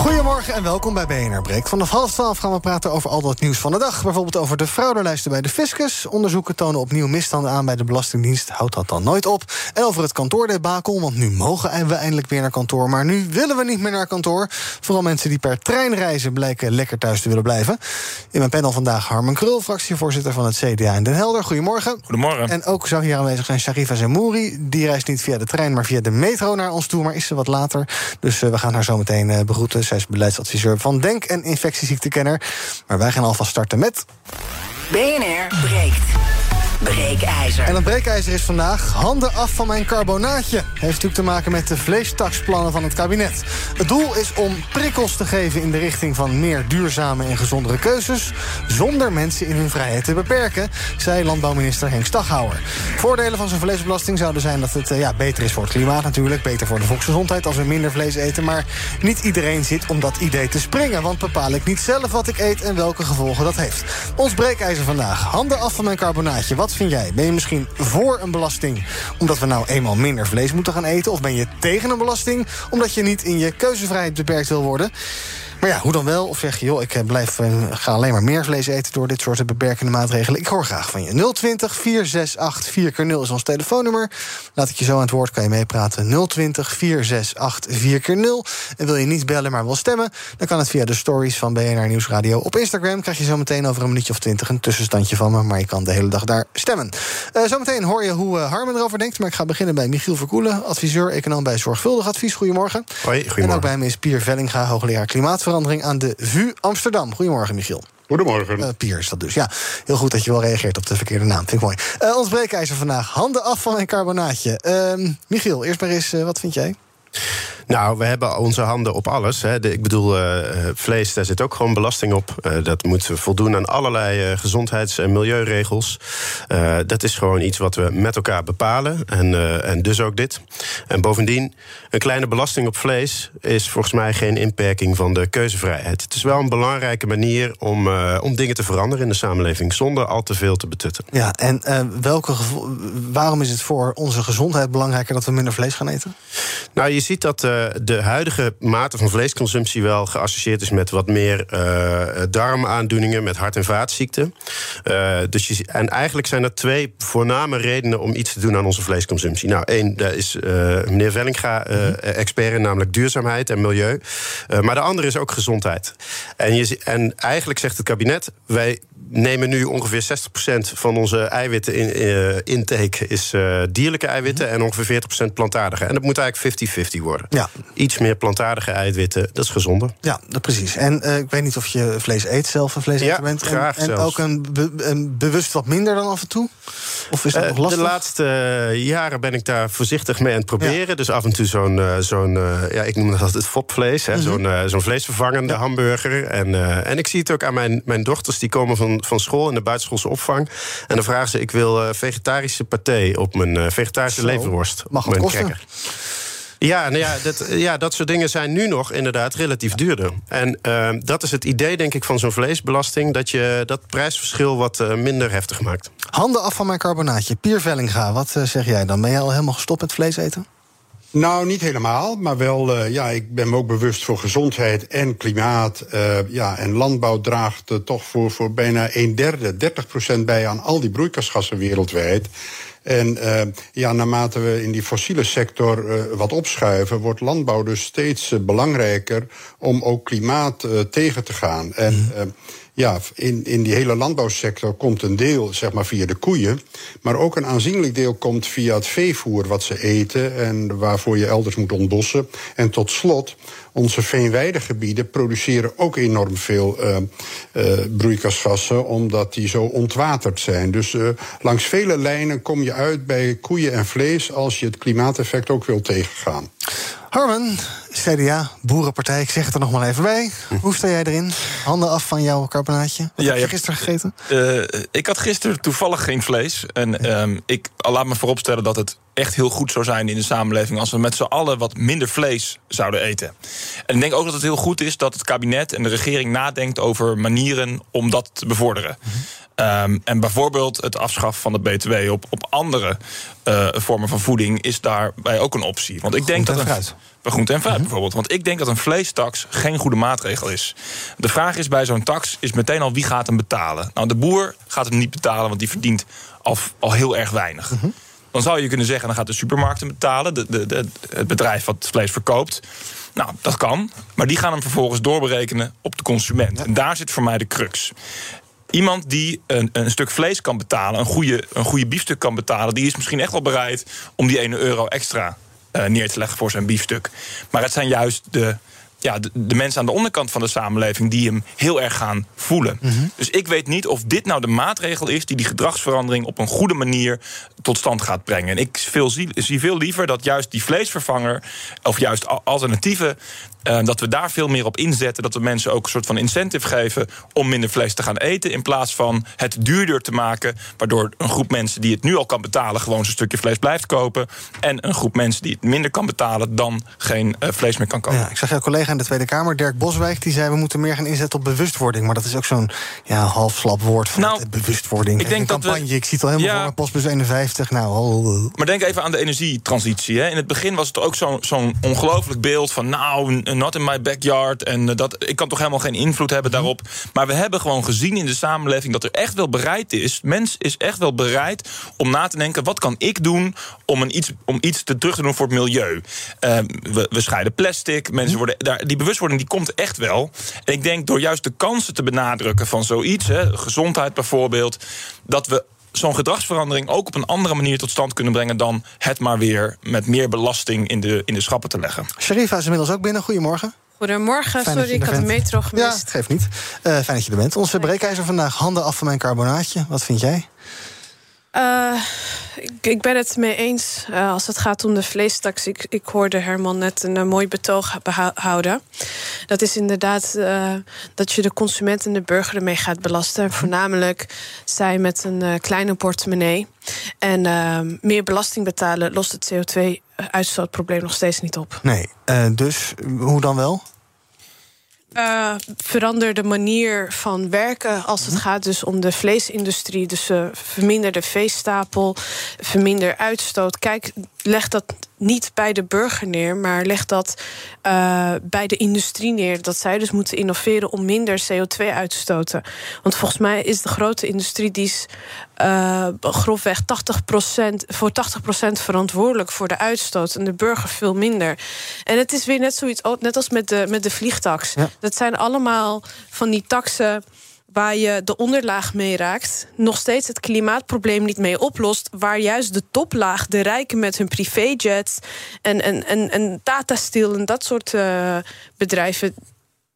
Goedemorgen en welkom bij BNR Breek. Vanaf half twaalf gaan we praten over al dat nieuws van de dag. Bijvoorbeeld over de fraudelijsten bij de fiscus. Onderzoeken tonen opnieuw misstanden aan bij de Belastingdienst. Houdt dat dan nooit op? En over het kantoordebakel, want nu mogen we eindelijk weer naar kantoor... maar nu willen we niet meer naar kantoor. Vooral mensen die per trein reizen blijken lekker thuis te willen blijven. In mijn panel vandaag Harmen Krul, fractievoorzitter van het CDA in Den Helder. Goedemorgen. Goedemorgen. En ook zou hier aanwezig zijn Sharifa Zemouri. Die reist niet via de trein, maar via de metro naar ons toe... maar is ze wat later. Dus uh, we gaan haar zo meteen uh, begroeten. Zij is beleidsadviseur van Denk en infectieziektekenner. Maar wij gaan alvast starten met... BNR breekt. Breekijzer. En dat breekijzer is vandaag handen af van mijn carbonaatje. Heeft natuurlijk te maken met de vleestaksplannen van het kabinet. Het doel is om prikkels te geven in de richting van meer duurzame en gezondere keuzes... zonder mensen in hun vrijheid te beperken, zei landbouwminister Henk Staghouwer. Voordelen van zo'n vleesbelasting zouden zijn dat het ja, beter is voor het klimaat natuurlijk... beter voor de volksgezondheid als we minder vlees eten... maar niet iedereen zit om dat idee te springen... want bepaal ik niet zelf wat ik eet en welke gevolgen dat heeft. Ons breekijzer vandaag, handen af van mijn carbonaatje... Wat wat vind jij? Ben je misschien voor een belasting omdat we nou eenmaal minder vlees moeten gaan eten? Of ben je tegen een belasting omdat je niet in je keuzevrijheid beperkt wil worden? Maar ja, hoe dan wel? Of zeg je, joh, ik blijf, ga alleen maar meer vlees eten... door dit soort beperkende maatregelen? Ik hoor graag van je. 020 468 4 keer 0 is ons telefoonnummer. Laat ik je zo aan het woord, kan je meepraten. 020 468 4 keer 0 En wil je niet bellen, maar wil stemmen... dan kan het via de stories van BNR Nieuwsradio. Op Instagram krijg je zo meteen over een minuutje of twintig... een tussenstandje van me, maar je kan de hele dag daar stemmen. Uh, zometeen hoor je hoe Harmen erover denkt... maar ik ga beginnen bij Michiel Verkoelen... adviseur econoom bij Zorgvuldig Advies. Goedemorgen. Hoi, goedemorgen. En ook bij hem is Pier Vellinga, hoogleraar klimaat verandering aan de VU Amsterdam. Goedemorgen, Michiel. Goedemorgen. Uh, Pier is dat dus. Ja, heel goed dat je wel reageert op de verkeerde naam. Vind ik mooi. Uh, ons breekijzer vandaag. Handen af van een carbonaatje. Uh, Michiel, eerst maar eens, wat vind jij? Nou, we hebben onze handen op alles. Hè. De, ik bedoel, uh, vlees, daar zit ook gewoon belasting op. Uh, dat moet voldoen aan allerlei uh, gezondheids- en milieuregels. dat is gewoon iets wat we met elkaar bepalen. En, en dus ook dit. En bovendien, een kleine belasting op vlees is volgens mij geen inperking van de keuzevrijheid. Het is wel een belangrijke manier om, om dingen te veranderen in de samenleving zonder al te veel te betutten. Ja, en welke waarom is het voor onze gezondheid belangrijker dat we minder vlees gaan eten? Nou, je ziet dat de huidige mate van vleesconsumptie wel geassocieerd is met wat meer uh, darmaandoeningen, met hart- en vaatziekten. Uh, dus je, en eigenlijk zijn er twee voorname redenen om iets te doen aan onze vleesconsumptie. Nou, één, daar is meneer Vellinga expert in, namelijk duurzaamheid en milieu. maar de andere is ook gezondheid. En, je, en eigenlijk zegt het kabinet: wij nemen nu ongeveer 60% van onze eiwitten in, intake is dierlijke eiwitten en ongeveer 40% plantaardige. En dat moet eigenlijk 50-50 worden. Ja. Iets meer plantaardige eiwitten, dat is gezonder. Ja, dat precies. En uh, ik weet niet of je vlees eet zelf, een vlees ja, bent. Graag en, en ook een, be, een, bewust wat minder dan af en toe? Of is dat nog lastig? De laatste jaren ben ik daar voorzichtig mee aan het proberen. Ja. Dus af en toe zo'n, zo'n ja, ik noem dat het fopvlees, hè, mm -hmm. zo'n, zo'n vleesvervangende ja. hamburger. En, en ik zie het ook aan mijn, mijn dochters, die komen van van school in de buitenschoolse opvang. En dan vragen ze: ik wil vegetarische paté op mijn vegetarische Zo. leverworst. Mag op het kosten? cracker. Ja, nou ja, dat, ja, dat soort dingen zijn nu nog inderdaad relatief duurder. En uh, dat is het idee, denk ik, van zo'n vleesbelasting... dat je dat prijsverschil wat uh, minder heftig maakt. Handen af van mijn carbonaatje. Pier Vellinga, wat uh, zeg jij dan? Ben jij al helemaal gestopt met vlees eten? Nou, niet helemaal, maar wel, uh, ja, ik ben me ook bewust voor gezondheid en klimaat. Uh, ja, en landbouw draagt uh, toch voor, voor bijna een derde, 30 procent bij aan al die broeikasgassen wereldwijd. En uh, ja, naarmate we in die fossiele sector wat opschuiven, wordt landbouw dus steeds belangrijker om ook klimaat tegen te gaan. En mm ja, in, in die hele landbouwsector komt een deel zeg maar, via de koeien. Maar ook een aanzienlijk deel komt via het veevoer wat ze eten. En waarvoor je elders moet ontbossen. En tot slot, onze veenweidegebieden produceren ook enorm veel uh, uh, broeikasgassen. Omdat die zo ontwaterd zijn. Dus uh, langs vele lijnen kom je uit bij koeien en vlees. als je het klimaateffect ook wil tegengaan. Harman, CDA, Boerenpartij, ik zeg het er nog maar even bij. Hoe sta jij erin? Handen af van jouw carbonaatje. Wat Ja, heb je gisteren gegeten? Eh, ik had gisteren toevallig geen vlees. En ehm, ik laat me vooropstellen dat het echt heel goed zou zijn in de samenleving als we met z'n allen wat minder vlees zouden eten. En ik denk ook dat het heel goed is dat het kabinet en de regering nadenkt over manieren om dat te bevorderen. Ehm, en bijvoorbeeld het afschaffen van de BTW op, op andere eh, vormen van voeding is daarbij ook een optie. Want ik denk dat en een. Bij groente en fruit bijvoorbeeld. Want ik denk dat een vleestaks geen goede maatregel is. De vraag is bij zo'n tax is meteen al wie gaat hem betalen. Nou, de boer gaat hem niet betalen, want die verdient al, al heel erg weinig. Dan zou je kunnen zeggen, dan gaat de supermarkt hem betalen. De, de, de- het bedrijf wat het vlees verkoopt. Nou, dat kan. Maar die gaan hem vervolgens doorberekenen op de consument. En daar zit voor mij de crux. Iemand die een, een stuk vlees kan betalen, een goede, een goede biefstuk kan betalen, die is misschien echt wel bereid om die 1 euro extra neer te leggen voor zijn biefstuk. Maar het zijn juist de, ja, de, de mensen aan de onderkant van de samenleving die hem heel erg gaan voelen. Dus ik weet niet of dit nou de maatregel is die die gedragsverandering op een goede manier tot stand gaat brengen. En ik veel, zie, zie veel liever dat juist die vleesvervanger, of juist al- alternatieven, eh, dat we daar veel meer op inzetten. Dat we mensen ook een soort van incentive geven om minder vlees te gaan eten. In plaats van het duurder te maken. Waardoor een groep mensen die het nu al kan betalen. gewoon zo'n stukje vlees blijft kopen. En een groep mensen die het minder kan betalen. dan geen eh, vlees meer kan kopen. Ja, ik zag jouw collega in de Tweede Kamer, Dirk Boswijk, die zei we moeten meer gaan inzetten op bewustwording. Maar dat is ook zo'n ja, half slap woord van Nou, het- bewustwording. ik denk dat we- campagne, ik zie het al helemaal Ja. voor Postbus 51. Nou, oh. Maar denk even aan de energietransitie. Hè. In het begin was het ook zo'n zo'n ongelooflijk beeld van... nou, not in my backyard. En eh, dat, ik kan toch helemaal geen invloed hebben daarop. Maar we hebben gewoon gezien in de samenleving... dat er echt wel bereid is... mens is echt wel bereid om na te denken... wat kan ik doen om, een iets, om iets te terug te doen voor het milieu? Eh, we, we scheiden plastic. Mensen worden, daar, die bewustwording die komt echt wel. En ik denk door juist de kansen te benadrukken van zoiets... Hè, gezondheid bijvoorbeeld... dat we zo'n gedragsverandering ook op een andere manier tot stand kunnen brengen dan het maar weer met meer belasting in de, in de schappen te leggen. Sharifa is inmiddels ook binnen. Goedemorgen. Goedemorgen, Fijn sorry, ik had de metro Ja, gemist. het geeft niet. Eh, fijn dat je er bent. Onze breekijzer vandaag, handen af van mijn carbonaatje. Wat vind jij? Eh, ik, ben het mee eens eh, als het gaat om de vleestaks. Ik, ik hoorde Herman net een eh, mooi betoog houden. Dat is inderdaad dat je de consument en de burger ermee gaat belasten. En voornamelijk zij met een kleine portemonnee. En meer belasting betalen lost het CO2-uitstootprobleem nog steeds niet op. Nee, dus hoe dan wel? Eh, verander de manier van werken als Mhm. het gaat dus om de vleesindustrie. Dus eh, verminder de veestapel, verminder uitstoot. Kijk, leg dat niet bij de burger neer, maar leg dat eh, bij de industrie neer. Dat zij dus moeten innoveren om minder CO2 uit te stoten. Want volgens mij is de grote industrie die is eh, grofweg 80% voor 80% verantwoordelijk voor de uitstoot en de burger veel minder. En het is weer net zoiets, net als met de, met de vliegtax. Ja. Dat zijn allemaal van die taxen waar je de onderlaag mee raakt, nog steeds het klimaatprobleem niet mee oplost, waar juist de toplaag, de rijken met hun privéjets en, en, en, en Tata Steel en dat soort eh, bedrijven,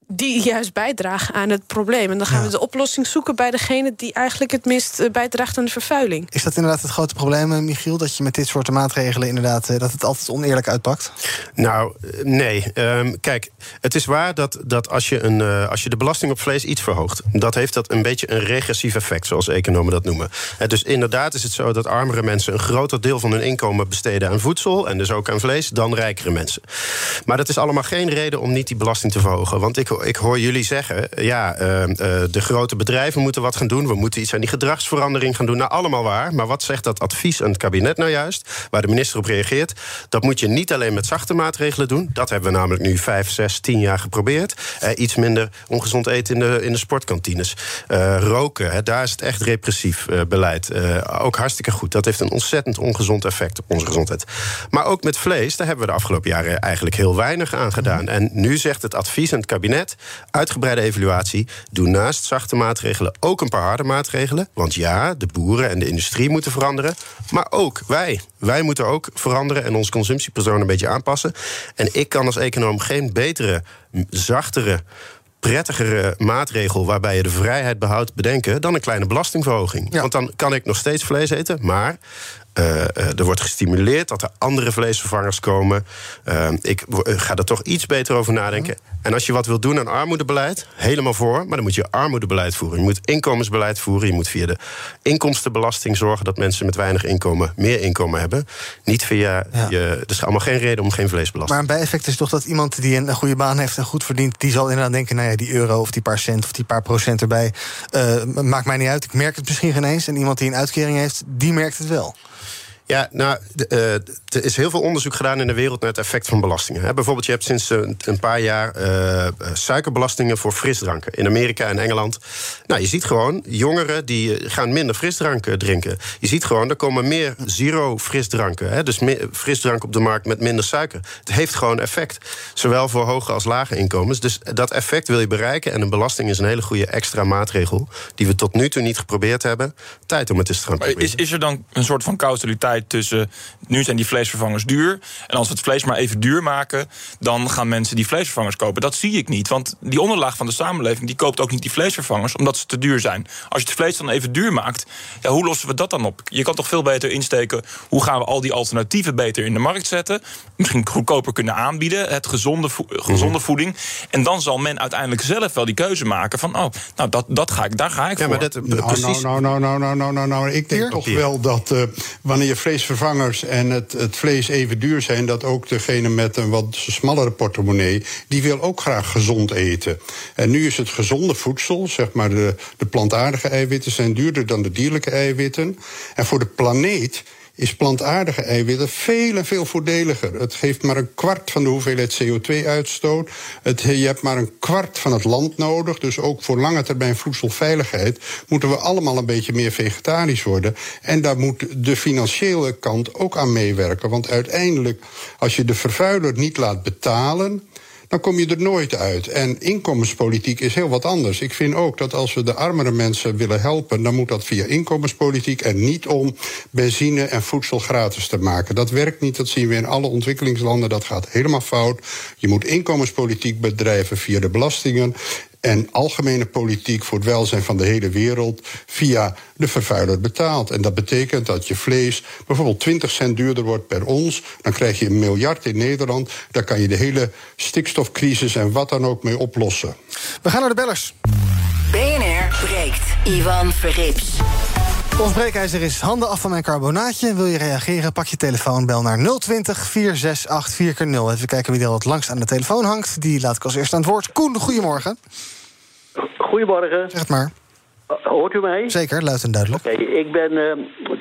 die juist bijdragen aan het probleem. En dan gaan Ja. we de oplossing zoeken bij degene die eigenlijk het minst eh, bijdraagt aan de vervuiling. Is dat inderdaad het grote probleem, eh, Michiel? Dat je met dit soort maatregelen inderdaad eh, dat het altijd oneerlijk uitpakt? Nou, nee. Ehm, kijk, het is waar dat, dat als, je een, eh, als je de belasting op vlees iets verhoogt, dat heeft dat een beetje een regressief effect, zoals economen dat noemen. Dus inderdaad is het zo dat armere mensen een groter deel van hun inkomen besteden aan voedsel en dus ook aan vlees dan rijkere mensen. Maar dat is allemaal geen reden om niet die belasting te verhogen. Want ik, ik hoor jullie zeggen, ja, eh, eh, de grote bedrijven moeten wat gaan doen. We moeten iets aan die gedragsverandering gaan doen. Nou, allemaal waar. Maar wat zegt dat advies aan het kabinet nou juist? Waar de minister op reageert. Dat moet je niet alleen met zachte maatregelen doen. Dat hebben we namelijk nu vijf, zes, tien jaar geprobeerd. Eh, iets minder ongezond eten in de, in de sportkantines. Eh, roken, hè, daar is het echt repressief beleid. Ook hartstikke goed. Dat heeft een ontzettend ongezond effect op onze gezondheid. Maar ook met vlees, daar hebben we de afgelopen jaren eigenlijk heel weinig aan gedaan. En nu zegt het advies aan het kabinet: uitgebreide evaluatie. Doe naast zachte maatregelen ook een paar harde maatregelen. Want ja, de boeren en de industrie moeten veranderen. Maar ook wij. Wij moeten ook veranderen en ons consumptiepatroon een beetje aanpassen. En ik kan als econoom geen betere, zachtere prettigere maatregel waarbij je de vrijheid behoudt bedenken dan een kleine belastingverhoging. Ja. Want dan kan ik nog steeds vlees eten, maar eh, eh, er wordt gestimuleerd dat er andere vleesvervangers komen. Uh, ik ga er toch iets beter over nadenken. En als je wat wilt doen aan armoedebeleid, helemaal voor. Maar dan moet je armoedebeleid voeren. Je moet inkomensbeleid voeren. Je moet via de inkomstenbelasting zorgen dat mensen met weinig inkomen meer inkomen hebben. Niet via. Je, er is allemaal geen reden om geen vleesbelasting. Maar een bijeffect is toch dat iemand die een goede baan heeft en goed verdient, die zal inderdaad denken: nou ja, die euro of die paar cent of die paar procent erbij. Uh, maakt mij niet uit. Ik merk het misschien geen eens. En iemand die een uitkering heeft, die merkt het wel. Ja, nou, uh, er is heel veel onderzoek gedaan in de wereld naar het effect van belastingen. bijvoorbeeld, je hebt sinds een paar jaar uh, suikerbelastingen voor frisdranken in Amerika en Engeland. Nou, je ziet gewoon, jongeren die gaan minder frisdranken drinken. Je ziet gewoon, er komen meer zero frisdranken. Dus meer frisdrank op de markt met minder suiker. Het heeft gewoon effect. Zowel voor hoge als lage inkomens. Dus dat effect wil je bereiken. En een belasting is een hele goede extra maatregel. die we tot nu toe niet geprobeerd hebben. Tijd om het eens te gaan proberen. Is, is er dan een soort van causaliteit? Tussen. Nu zijn die vleesvervangers duur. En als we het vlees maar even duur maken. dan gaan mensen die vleesvervangers kopen. Dat zie ik niet. Want die onderlaag van de samenleving. die koopt ook niet die vleesvervangers. omdat ze te duur zijn. Als je het vlees dan even duur maakt. Ja, hoe lossen we dat dan op? Je kan toch veel beter insteken. hoe gaan we al die alternatieven beter in de markt zetten? Misschien goedkoper kunnen aanbieden. Het gezonde, gezonde mhm. voeding. En dan zal men uiteindelijk zelf wel die keuze maken. van oh, nou, dat, dat ga ik, daar ga ik ja, voor. Maar dat, nou, precies. Nou, nou, nou, nou, nou, nou, nou, ik denk toch wel dat uh, wanneer vleesvervangers en het, het vlees even duur zijn, dat ook degene met een wat smallere portemonnee, die wil ook graag gezond eten. En nu is het gezonde voedsel, zeg maar de, de plantaardige eiwitten, zijn duurder dan de dierlijke eiwitten. En voor de planeet is plantaardige eiwitten veel en veel voordeliger. Het geeft maar een kwart van de hoeveelheid CO2-uitstoot. Je hebt maar een kwart van het land nodig. Dus ook voor lange termijn voedselveiligheid moeten we allemaal een beetje meer vegetarisch worden. En daar moet de financiële kant ook aan meewerken. Want uiteindelijk, als je de vervuiler niet laat betalen dan kom je er nooit uit. En inkomenspolitiek is heel wat anders. Ik vind ook dat als we de armere mensen willen helpen, dan moet dat via inkomenspolitiek en niet om benzine en voedsel gratis te maken. Dat werkt niet, dat zien we in alle ontwikkelingslanden, dat gaat helemaal fout. Je moet inkomenspolitiek bedrijven via de belastingen en algemene politiek voor het welzijn van de hele wereld via de vervuiler betaalt. En dat betekent dat je vlees bijvoorbeeld 20 cent duurder wordt per ons. Dan krijg je een miljard in Nederland. Daar kan je de hele stikstofcrisis en wat dan ook mee oplossen. We gaan naar de bellers. BNR breekt. Ivan Verrips. Ons breekijzer is handen af van mijn carbonaatje. Wil je reageren, pak je telefoon, bel naar 020 468 4x0. Even kijken wie er het langst aan de telefoon hangt. Die laat ik als eerste aan het woord. Koen, goedemorgen. Goedemorgen. Zeg het maar. Hoort u mij? Zeker, luid en duidelijk. Oké, ik ben uh,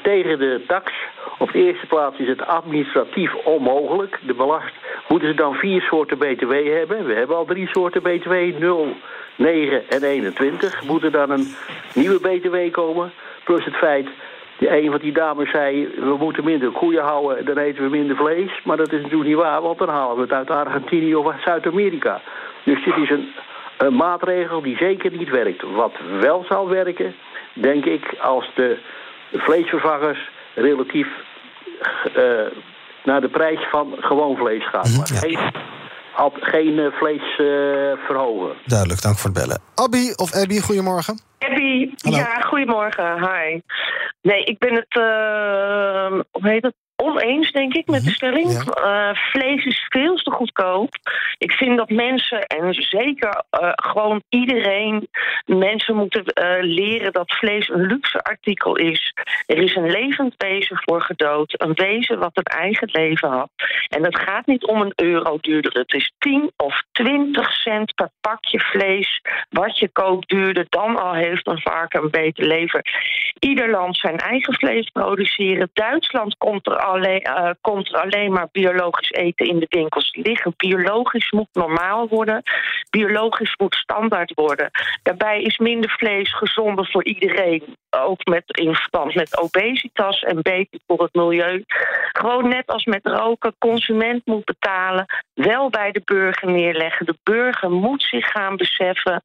tegen de tax. Op de eerste plaats is het administratief onmogelijk. De belast moeten ze dan vier soorten BTW hebben. We hebben al drie soorten BTW, 0, 9 en 21. Moet er dan een nieuwe BTW komen? Plus het feit, een van die dames zei... we moeten minder koeien houden, dan eten we minder vlees. Maar dat is natuurlijk niet waar, want dan halen we het uit Argentinië of Zuid-Amerika. Dus dit is een, een maatregel die zeker niet werkt. Wat wel zou werken, denk ik, als de vleesvervangers relatief uh, naar de prijs van gewoon vlees gaan. Mhm, maar geen, geen uh, vlees uh, verhogen. Duidelijk, dank voor het bellen. Abby of Abby, goedemorgen. Abby, ja, goedemorgen. Hi. Nee, ik ben het, uh, hoe heet het, oneens, denk ik, met de mhm. stelling. Uh, vlees is veel te goedkoop. Ik vind dat mensen, en zeker uh, gewoon iedereen, mensen moeten uh, leren dat vlees een luxe artikel is. Er is een levend wezen voor gedood. Een wezen wat een eigen leven had. En het gaat niet om een euro duurder. Het is 10 of 20 cent per pakje vlees. Wat je koopt duurder, dan al heeft een varken een beter leven. Ieder land zijn eigen vlees produceren. Duitsland komt er alleen, uh, komt er alleen maar biologisch eten in de winkels liggen. Biologisch moet normaal worden. Biologisch moet standaard worden. Daarbij is minder vlees gezonder voor iedereen. Ook met, in verband met obesitas en beter voor het milieu. Gewoon net als met roken, consument moet betalen. Wel bij de burger neerleggen. De burger moet zich gaan beseffen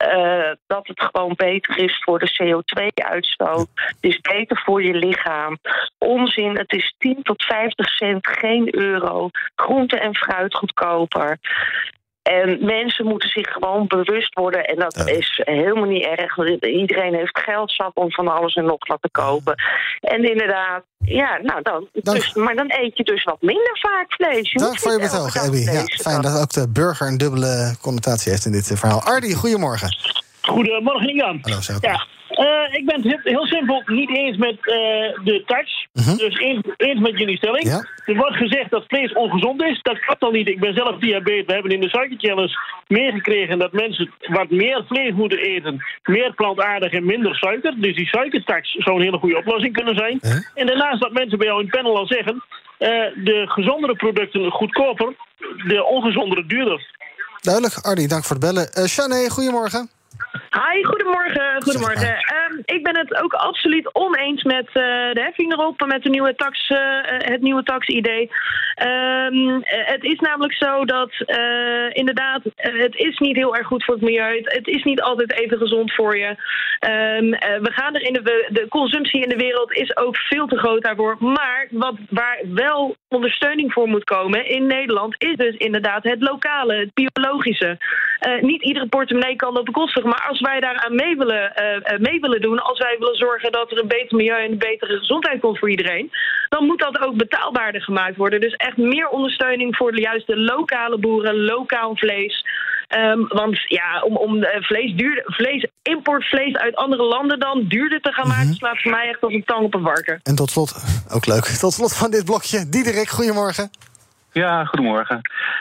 uh, dat het gewoon beter is voor de CO2-uitstoot. Het is beter voor je lichaam. Onzin, het is 10 tot 50 cent, geen euro. Groente en fruit goedkoper. En mensen moeten zich gewoon bewust worden. En dat is helemaal niet erg. Iedereen heeft geld zat om van alles en nog wat te kopen. En inderdaad, ja, nou dan. Dus, maar dan eet je dus wat minder vaak vlees. Je Dank voor je betoog, Abby. Ja, fijn dat ook de burger een dubbele connotatie heeft in dit verhaal. Ardi, goedemorgen. Goedemorgen, Jan. Hallo, Ja, eh, ik ben het heel, simpel niet eens met eh, de tax. Dus eens, eens met jullie stelling. Ja. Er wordt gezegd dat vlees ongezond is. Dat klopt al niet. Ik ben zelf diabetes. We hebben in de suikerchallenge meegekregen dat mensen wat meer vlees moeten eten. Meer plantaardig en minder suiker. Dus die suikertax zou een hele goede oplossing kunnen zijn. En daarnaast dat mensen bij jou in het panel al zeggen... eh, de gezondere producten goedkoper, de ongezondere duurder. Duidelijk, Ardi, dank voor het bellen. Eh Shane, goedemorgen. Hi, goedemorgen. goedemorgen. Ehm, ik ben het ook absoluut oneens met eh, de heffing erop, met de nieuwe tax, eh, het nieuwe tax-idee. Ehm, eh, het is namelijk zo dat inderdaad, het is niet heel erg goed voor het milieu. Het, het is niet altijd even gezond voor je. Ehm, eh, we gaan er in de, de consumptie in de wereld is ook veel te groot daarvoor. Maar wat, waar wel ondersteuning voor moet komen in Nederland is dus inderdaad het lokale, het biologische. Eh, niet iedere portemonnee kan dat bekostigen, maar als wij daaraan mee willen, eh, eh, mee willen doen, als wij willen zorgen dat er een beter milieu en een betere gezondheid komt voor iedereen, dan moet dat ook betaalbaarder gemaakt worden. Dus echt meer ondersteuning voor de juiste lokale boeren, lokaal vlees. Ehm, want ja, om, om eh, vlees, duur, vlees, importvlees uit andere landen dan duurder te gaan maken, slaat voor mij echt als een tang op een varken. En tot slot, ook leuk, tot slot van dit blokje, Diederik, goedemorgen. Ja, goedemorgen.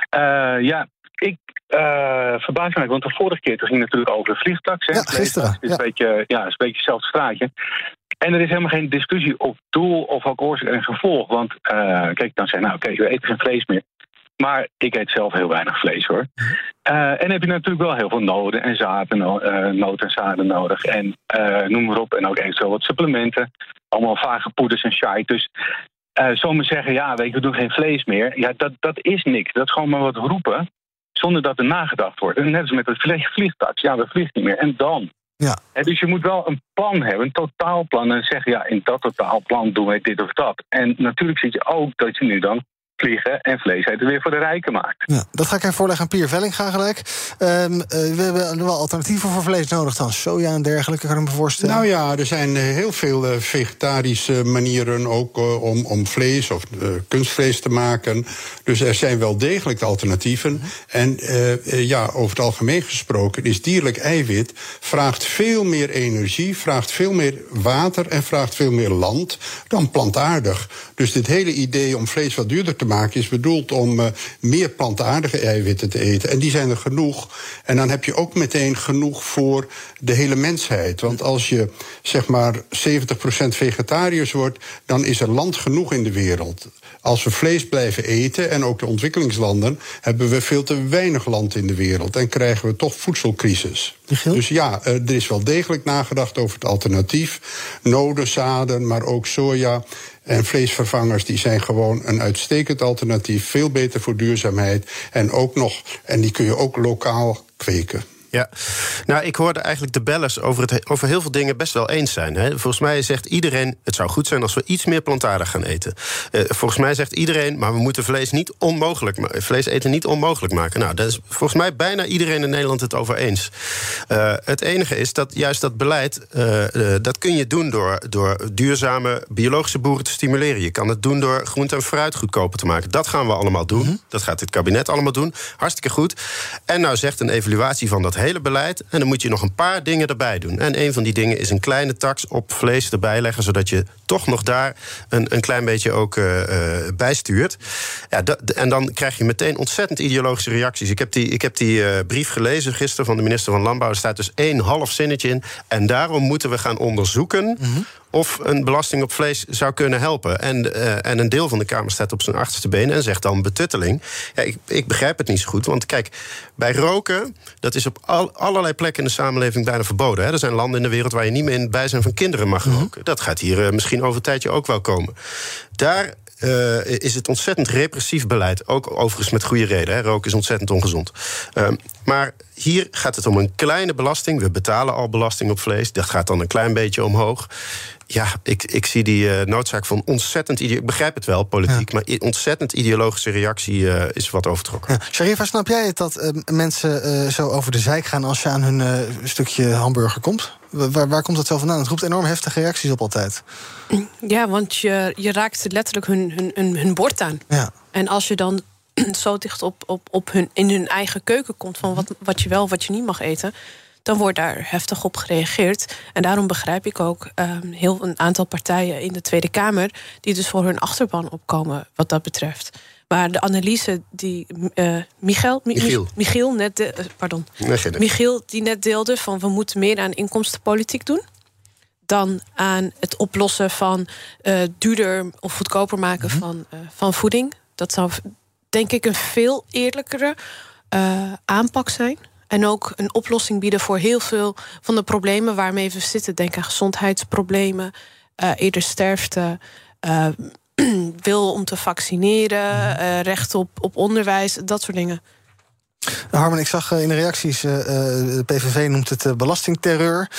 Eh, ja, ik eh verbaas me, want de vorige keer toen ging het natuurlijk over de vliegtax. hè. Ja, gisteren, Het is, een beetje, ja, is een beetje hetzelfde straatje. En er is helemaal geen discussie op doel of ook oorzaak en gevolg. Want eh, kijk, dan zeg je, nou oké, we eten geen vlees meer. Maar ik eet zelf heel weinig vlees hoor. Eh, en heb je natuurlijk wel heel veel noden en zaden, no- eh, noten en zaden nodig. En eh, noem maar op. En ook eventueel wat supplementen. Allemaal vage poeders en shite. Dus zomaar zeggen, ja, weet je, we doen geen vlees meer. Ja, dat, dat is niks. Dat is gewoon maar wat roepen. Zonder dat er nagedacht wordt. En net als met het vlie- vliegtax. Ja, we vliegen niet meer. En dan? Ja. Dus je moet wel een plan hebben, een totaalplan. En zeggen, ja, in dat totaalplan doen wij dit of dat. En natuurlijk zie je ook dat je nu dan vliegen en vlees eten weer voor de rijken maakt. Ja, dat ga ik even voorleggen aan Pier Velling gaan gelijk. Ehm, eh, we hebben wel alternatieven voor vlees nodig dan. Soja en dergelijke, kan ik me voorstellen. Nou ja, er zijn eh, heel veel eh, vegetarische manieren ook om, om vlees of kunstvlees te maken. Dus er zijn wel degelijk alternatieven. En ja, over het algemeen gesproken is dierlijk eiwit vraagt veel meer energie, vraagt veel meer water en vraagt veel meer land dan plantaardig. Dus dit hele idee om vlees wat duurder te maken is bedoeld om eh, meer plantaardige eiwitten te eten. En die zijn er genoeg. En dan heb je ook meteen genoeg voor de hele mensheid. Want als je zeg maar 70% vegetariërs wordt, dan is er land genoeg in de wereld. Als we vlees blijven eten, en ook de ontwikkelingslanden, hebben we veel te weinig land in de wereld. En krijgen we toch voedselcrisis. Dus ja, eh, er is wel degelijk nagedacht over het alternatief. Noden, zaden, maar ook soja. En vleesvervangers die zijn gewoon een uitstekend alternatief. Veel beter voor duurzaamheid. En ook nog, en die kun je ook lokaal kweken. Ja, nou, ik hoorde eigenlijk de bellers over, het, over heel veel dingen best wel eens zijn. Hè. Volgens mij zegt iedereen: het zou goed zijn als we iets meer plantaardig gaan eten. Eh, volgens mij zegt iedereen: maar we moeten vlees, niet onmogelijk vlees eten niet onmogelijk maken. Nou, daar is volgens mij bijna iedereen in Nederland het over eens. Eh, het enige is dat juist dat beleid, eh, dat kun je doen door, door duurzame biologische boeren te stimuleren. Je kan het doen door groente en fruit goedkoper te maken. Dat gaan we allemaal doen. Dat gaat dit kabinet allemaal doen. Hartstikke goed. En nou zegt een evaluatie van dat hele beleid. En dan moet je nog een paar dingen erbij doen. En een van die dingen is een kleine tax op vlees erbij leggen. Zodat je toch nog daar een, een klein beetje ook eh, eh, bijstuurt. Ja, en dan krijg je meteen ontzettend ideologische reacties. Ik heb die, ik heb die eh, brief gelezen gisteren van de minister van Landbouw. Er staat dus één half zinnetje in. En daarom moeten we gaan onderzoeken of een belasting op vlees zou kunnen helpen. En, eh, en een deel van de Kamer staat op zijn achterste been en zegt dan betutteling. Ja, ik, ik begrijp het niet zo goed. Want kijk, bij roken, dat is op al, allerlei plekken in de samenleving bijna verboden. Hè. Er zijn landen in de wereld waar je niet meer in het bijzijn van kinderen mag roken. Dat gaat hier eh, misschien over een tijdje ook wel komen. Daar eh, is het ontzettend repressief beleid. Ook overigens met goede reden. Hè. Roken is ontzettend ongezond. Ehm, maar hier gaat het om een kleine belasting. We betalen al belasting op vlees. Dat gaat dan een klein beetje omhoog. Ja, ik, ik zie die eh, noodzaak van ontzettend... Ik begrijp het wel, politiek, maar ontzettend ideologische reactie eh, is wat overtrokken. Ja. Sharifa, snap jij het dat eh, mensen eh, zo over de zijk gaan... als je aan hun eh, stukje hamburger komt? Wa- Waar, waar komt dat zo vandaan? Het roept enorm heftige reacties op altijd. Ja, want je, je raakt letterlijk hun, hun, hun, hun bord aan. Ja. En als je dan zo dicht op, op, op hun, in hun eigen keuken komt van wat, wat je wel, wat je niet mag eten, dan wordt daar heftig op gereageerd. En daarom begrijp ik ook ehm, heel een aantal partijen in de Tweede Kamer die dus voor hun achterban opkomen wat dat betreft. Maar de analyse die Mi- Michiel. Michiel net de, eh, pardon. Michiel die net deelde van we moeten meer aan inkomstenpolitiek doen dan aan het oplossen van eh, duurder of goedkoper maken van, eh, van voeding. Dat zou denk ik een veel eerlijkere aanpak zijn. En ook een oplossing bieden voor heel veel van de problemen waarmee we zitten. Denk aan gezondheidsproblemen, eh, eerder sterfte, eh, wil om te vaccineren, eh, recht op, op onderwijs, dat soort dingen. Harmen, ik zag eh, in de reacties, eh, eh, de PVV noemt het belastingterreur.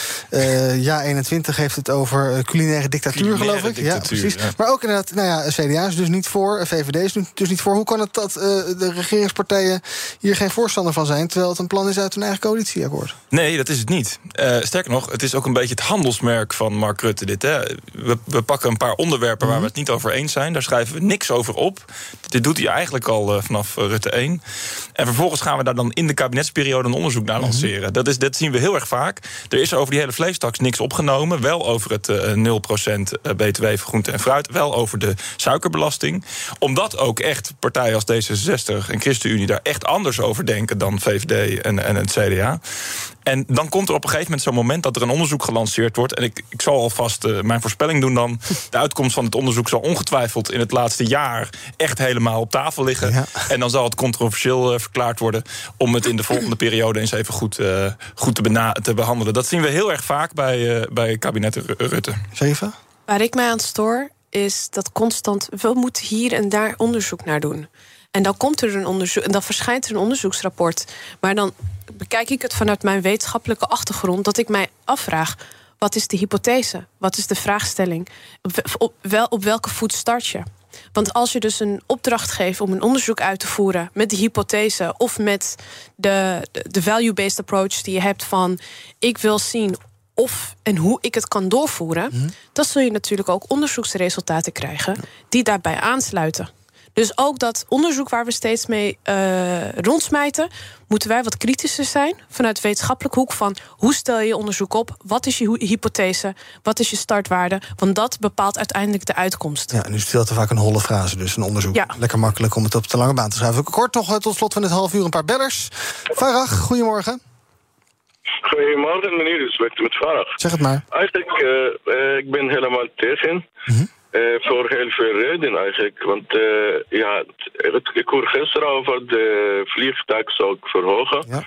Ja, 21 heeft het over culinaire dictatuur, Culinaire geloof ik. dictatuur, ja, precies. ja. Maar ook inderdaad, nou ja, CDA is dus niet voor, VVD is dus niet voor. Hoe kan het dat de regeringspartijen hier geen voorstander van zijn... terwijl het een plan is uit hun eigen coalitieakkoord? Nee, dat is het niet. Sterker nog, het is ook een beetje het handelsmerk van Mark Rutte. Dit, hè. We, we pakken een paar onderwerpen waar we het niet over eens zijn. Daar schrijven we niks over op. Dit doet hij eigenlijk al vanaf Rutte 1. En vervolgens gaan we daar dan in de kabinetsperiode een onderzoek naar lanceren. Dat, is, dat zien we heel erg vaak. Er is over die hele vleestaks niks opgenomen. Wel over het eh 0% BTW voor groente en fruit. Wel over de suikerbelasting. Omdat ook echt partijen als D66 en ChristenUnie daar echt anders over denken dan VVD en, en het CDA. En dan komt er op een gegeven moment zo'n moment dat er een onderzoek gelanceerd wordt. En ik, ik zal alvast eh, mijn voorspelling doen dan. De uitkomst van het onderzoek zal ongetwijfeld in het laatste jaar echt helemaal op tafel liggen. En dan zal het controversieel eh, verklaard worden om het in de volgende periode eens even goed, eh, goed te, bena- te behandelen. Dat zien we heel erg vaak bij, eh, bij kabinet Ru- Rutte. Sharifa? Waar ik mij aan stoor, is dat constant. We moeten hier en daar onderzoek naar doen. En dan komt er een onderzoek. En dan verschijnt er een onderzoeksrapport. Maar dan bekijk ik het vanuit mijn wetenschappelijke achtergrond. Dat ik mij afvraag. Wat is de hypothese? Wat is de vraagstelling? Op, wel, op welke voet start je? Want als je dus een opdracht geeft om een onderzoek uit te voeren met de hypothese of met de, de value-based approach die je hebt van ik wil zien of en hoe ik het kan doorvoeren, dan zul je natuurlijk ook onderzoeksresultaten krijgen die daarbij aansluiten. Dus ook dat onderzoek waar we steeds mee eh, rondsmijten, moeten wij wat kritischer zijn vanuit wetenschappelijk hoek van hoe stel je je onderzoek op, wat is je hy- hypothese, wat is je startwaarde, want dat bepaalt uiteindelijk de uitkomst. Ja, nu is het veel te vaak een holle frase, dus een onderzoek. Ja. Lekker makkelijk om het op de lange baan te schrijven. Kort nog eh, tot slot van dit half uur een paar bellers. Farag, goedemorgen. Goedemorgen meneer, dus met, met Farag. Zeg het maar. Eigenlijk, eh, eh, ik ben helemaal tegen. Eh, voor heel veel redenen eigenlijk. Want eh, ja, het, ik hoor gisteren over de vliegtax ook verhogen.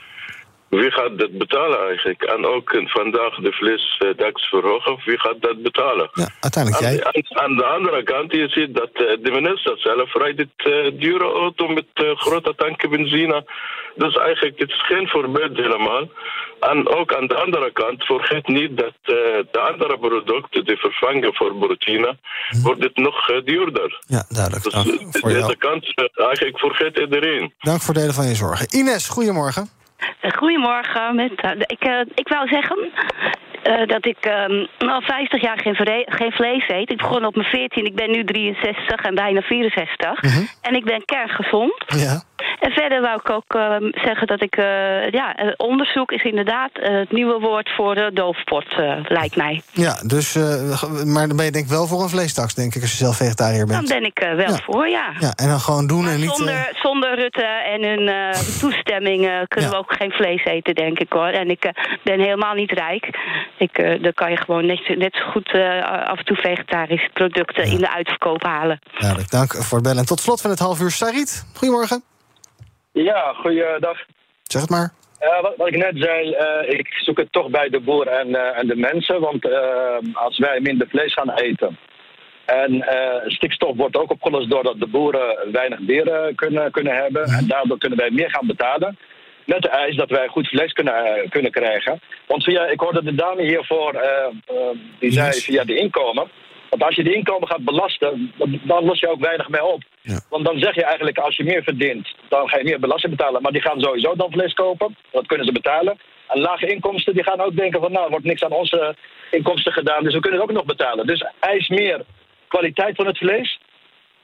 Wie gaat dat betalen eigenlijk? En ook eh, vandaag de vleestax verhogen. Wie gaat dat betalen? Ja, uiteindelijk jij. aan- aan de andere kant, je ziet dat eh, de minister zelf rijdt het eh, dure auto met eh, grote tanken benzine. Dus eigenlijk, het is geen voorbeeld helemaal. En ook aan de andere kant, vergeet niet dat eh, de andere producten die vervangen voor proteïne, wordt het nog eh, duurder. Ja, duidelijk. Dus Dank eh, voor, deze jou. kant, eh, eigenlijk vergeet iedereen. Dank voor delen van je zorgen. Ines, goedemorgen. Goedemorgen. Met, eh, ik, eh, ik wou zeggen eh, dat ik ehm, al 50 jaar geen, geen vlees eet. Ik begon op mijn 14, ik ben nu 63 en bijna 64. En ik ben kerngezond. Ja. En verder wou ik ook ehm, zeggen dat ik... eh, ja, eh, onderzoek is inderdaad eh, het nieuwe woord voor de doofpot, lijkt mij. Ja, dus, maar dan ben je denk ik wel voor een vleestaks, denk ik, als je zelf vegetariër Dan bent. ben ik wel Ja. voor, ja. Ja, en dan gewoon doen en niet... Zonder, zonder Rutte en hun toestemming kunnen we ook geen vlees eten, denk ik hoor. En ik ben helemaal niet rijk. Ik, dan kan je gewoon net, net zo goed af en toe vegetarische producten in de uitverkoop halen. Duidelijk, dank voor het bellen. En tot slot van het half uur, Sarit. Goedemorgen. Ja, goeiedag. Zeg het maar. Wat, wat ik net zei, eh, ik zoek het toch bij de boer en, eh, en de mensen. Want eh, als wij minder vlees gaan eten. En stikstof wordt ook opgelost doordat de boeren weinig dieren kunnen, kunnen hebben. En daardoor kunnen wij meer gaan betalen. met de eis dat wij goed vlees kunnen, kunnen krijgen. Want via, ik hoorde de dame hiervoor, die zei via de inkomen. Want als je de inkomen gaat belasten, dan, los je ook weinig mee op. Want dan zeg je eigenlijk, als je meer verdient, dan ga je meer belasting betalen. Maar die gaan sowieso dan vlees kopen. Dat kunnen ze betalen. En lage inkomsten, die gaan ook denken van, nou, er wordt niks aan onze inkomsten gedaan. Dus we kunnen het ook nog betalen. Dus eis meer kwaliteit van het vlees.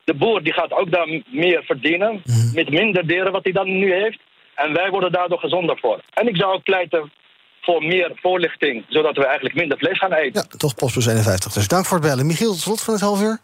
De boer die gaat ook dan meer verdienen. Met minder dieren wat hij dan nu heeft. En wij worden daardoor gezonder voor. En ik zou ook pleiten voor meer voorlichting, zodat we eigenlijk minder vlees gaan eten. Ja, toch Postbus 51. Dus dank voor het bellen. Michiel, tot slot van het half uur.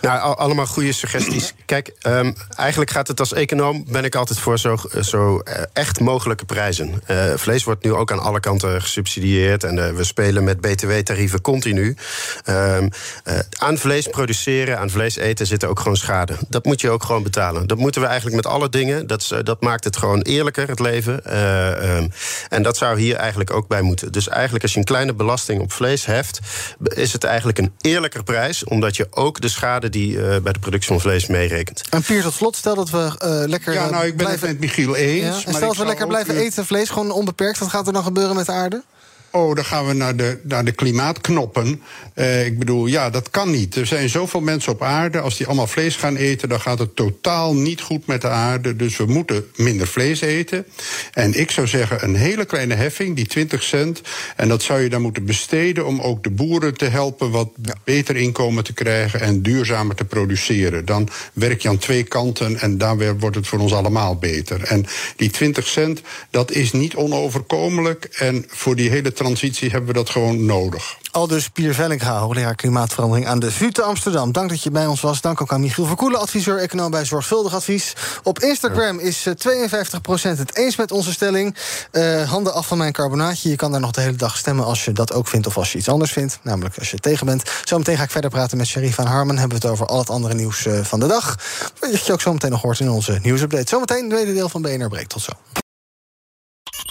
Nou, al- allemaal goede suggesties. Kijk, ehm, eigenlijk gaat het als econoom... ben ik altijd voor zo, zo eh, echt mogelijke prijzen. Eh, vlees wordt nu ook aan alle kanten gesubsidieerd... en eh, we spelen met btw-tarieven continu. Ehm, eh, aan vlees produceren, aan vlees eten zitten ook gewoon schade. Dat moet je ook gewoon betalen. Dat moeten we eigenlijk met alle dingen. Dat, eh, dat maakt het gewoon eerlijker, het leven. Eh, ehm, en dat zou hier eigenlijk ook bij moeten. Dus eigenlijk als je een kleine belasting op vlees heft... is het eigenlijk een eerlijker prijs... omdat je ook de schade die eh, bij de productie van vlees meerekent. En Pier, tot slot, stel dat we eh, lekker Ja, eh, nou, ik ben blijven... het met Michiel eens. Ja, en stel dat we lekker blijven eten, vlees gewoon onbeperkt... wat gaat er dan gebeuren met de aarde? Oh, dan gaan we naar de, naar de klimaatknoppen. Eh, ik bedoel, ja, dat kan niet. Er zijn zoveel mensen op aarde. Als die allemaal vlees gaan eten, dan gaat het totaal niet goed met de aarde. Dus we moeten minder vlees eten. En ik zou zeggen, een hele kleine heffing, die 20 cent. En dat zou je dan moeten besteden om ook de boeren te helpen... wat beter inkomen te krijgen en duurzamer te produceren. Dan werk je aan twee kanten en daardoor wordt het voor ons allemaal beter. En die 20 cent, dat is niet onoverkomelijk. En voor die hele transitie hebben we dat gewoon nodig. Al dus Pier Vellinga, hoogleraar klimaatverandering aan de VU te Amsterdam. Dank dat je bij ons was. Dank ook aan Michiel Verkoelen, adviseur econoom bij Zorgvuldig Advies. Op Instagram is eh, 52% het eens met onze stelling. Eh, handen af van mijn carbonaatje. Je kan daar nog de hele dag stemmen als je dat ook vindt of als je iets anders vindt. Namelijk als je tegen bent. Zometeen ga ik verder praten met Sharif van Harman. Hebben we het over al het andere nieuws eh, van de dag. Dat je ook zometeen nog hoort in onze nieuwsupdate. Zometeen het tweede deel van BNR Breek. Tot zo.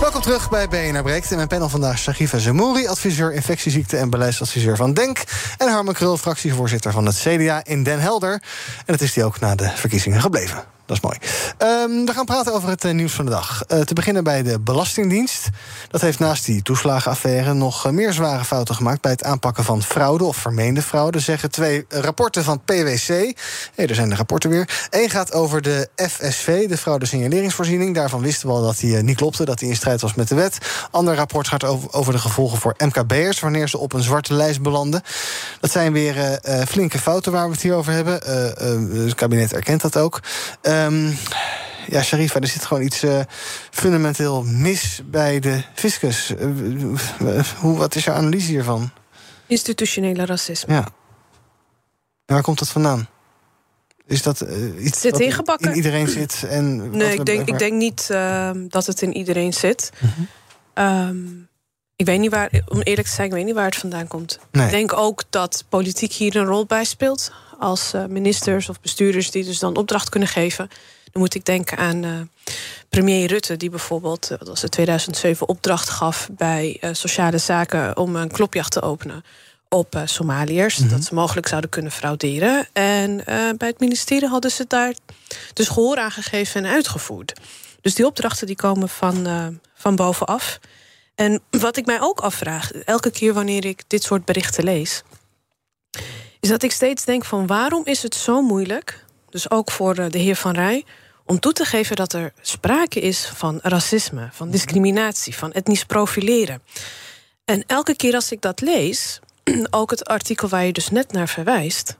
Welkom terug bij BNR Breekt. In mijn panel vandaag Shagifa Zemouri, adviseur infectieziekte en beleidsadviseur van DENK. En Harmen Krul, fractievoorzitter van het CDA in Den Helder. En dat is die ook na de verkiezingen gebleven. Dat is mooi. Ehm, we gaan praten over het eh, nieuws van de dag. Eh, te beginnen bij de Belastingdienst. Dat heeft naast die toeslagenaffaire nog eh, meer zware fouten gemaakt bij het aanpakken van fraude of vermeende fraude, zeggen twee rapporten van PwC. Hey, er zijn de rapporten weer. Eén gaat over de FSV, de fraude signaleringsvoorziening. Daarvan wisten we al dat die niet klopte, dat die in strijd was met de wet. Ander rapport gaat over, de gevolgen voor MKB'ers wanneer ze op een zwarte lijst belanden. Dat zijn weer flinke fouten waar we het hier over hebben. Het kabinet erkent dat ook. Ehm, ja, Sharifa, er zit gewoon iets eh, fundamenteel mis bij de fiscus. Eh, hoe, wat is jouw analyse hiervan? Institutionele racisme. Ja. Waar komt dat vandaan? Is dat eh, iets Zit wat ingebakken. in iedereen zit? En Nee, ik denk, ik denk niet ehm, dat het in iedereen zit. Ehm, ik weet niet waar, om eerlijk te zijn, ik weet niet waar het vandaan komt. Nee. Ik denk ook dat politiek hier een rol bij speelt. Als eh, ministers of bestuurders die dus dan opdracht kunnen geven. Dan moet ik denken aan eh, premier Rutte, die bijvoorbeeld, eh, wat was het 2007, opdracht gaf bij eh, sociale zaken om een klopjacht te openen op eh, Somaliërs. Dat ze mogelijk zouden kunnen frauderen. En eh, bij het ministerie hadden ze daar dus gehoor aan gegeven en uitgevoerd. Dus die opdrachten die komen van, eh, van bovenaf. En wat ik mij ook afvraag, elke keer wanneer ik dit soort berichten lees, is dat ik steeds denk van waarom is het zo moeilijk, dus ook voor eh, de heer Van Rij, om toe te geven dat er sprake is van racisme, van discriminatie, van etnisch profileren. En elke keer als ik dat lees, ook het artikel waar je dus net naar verwijst,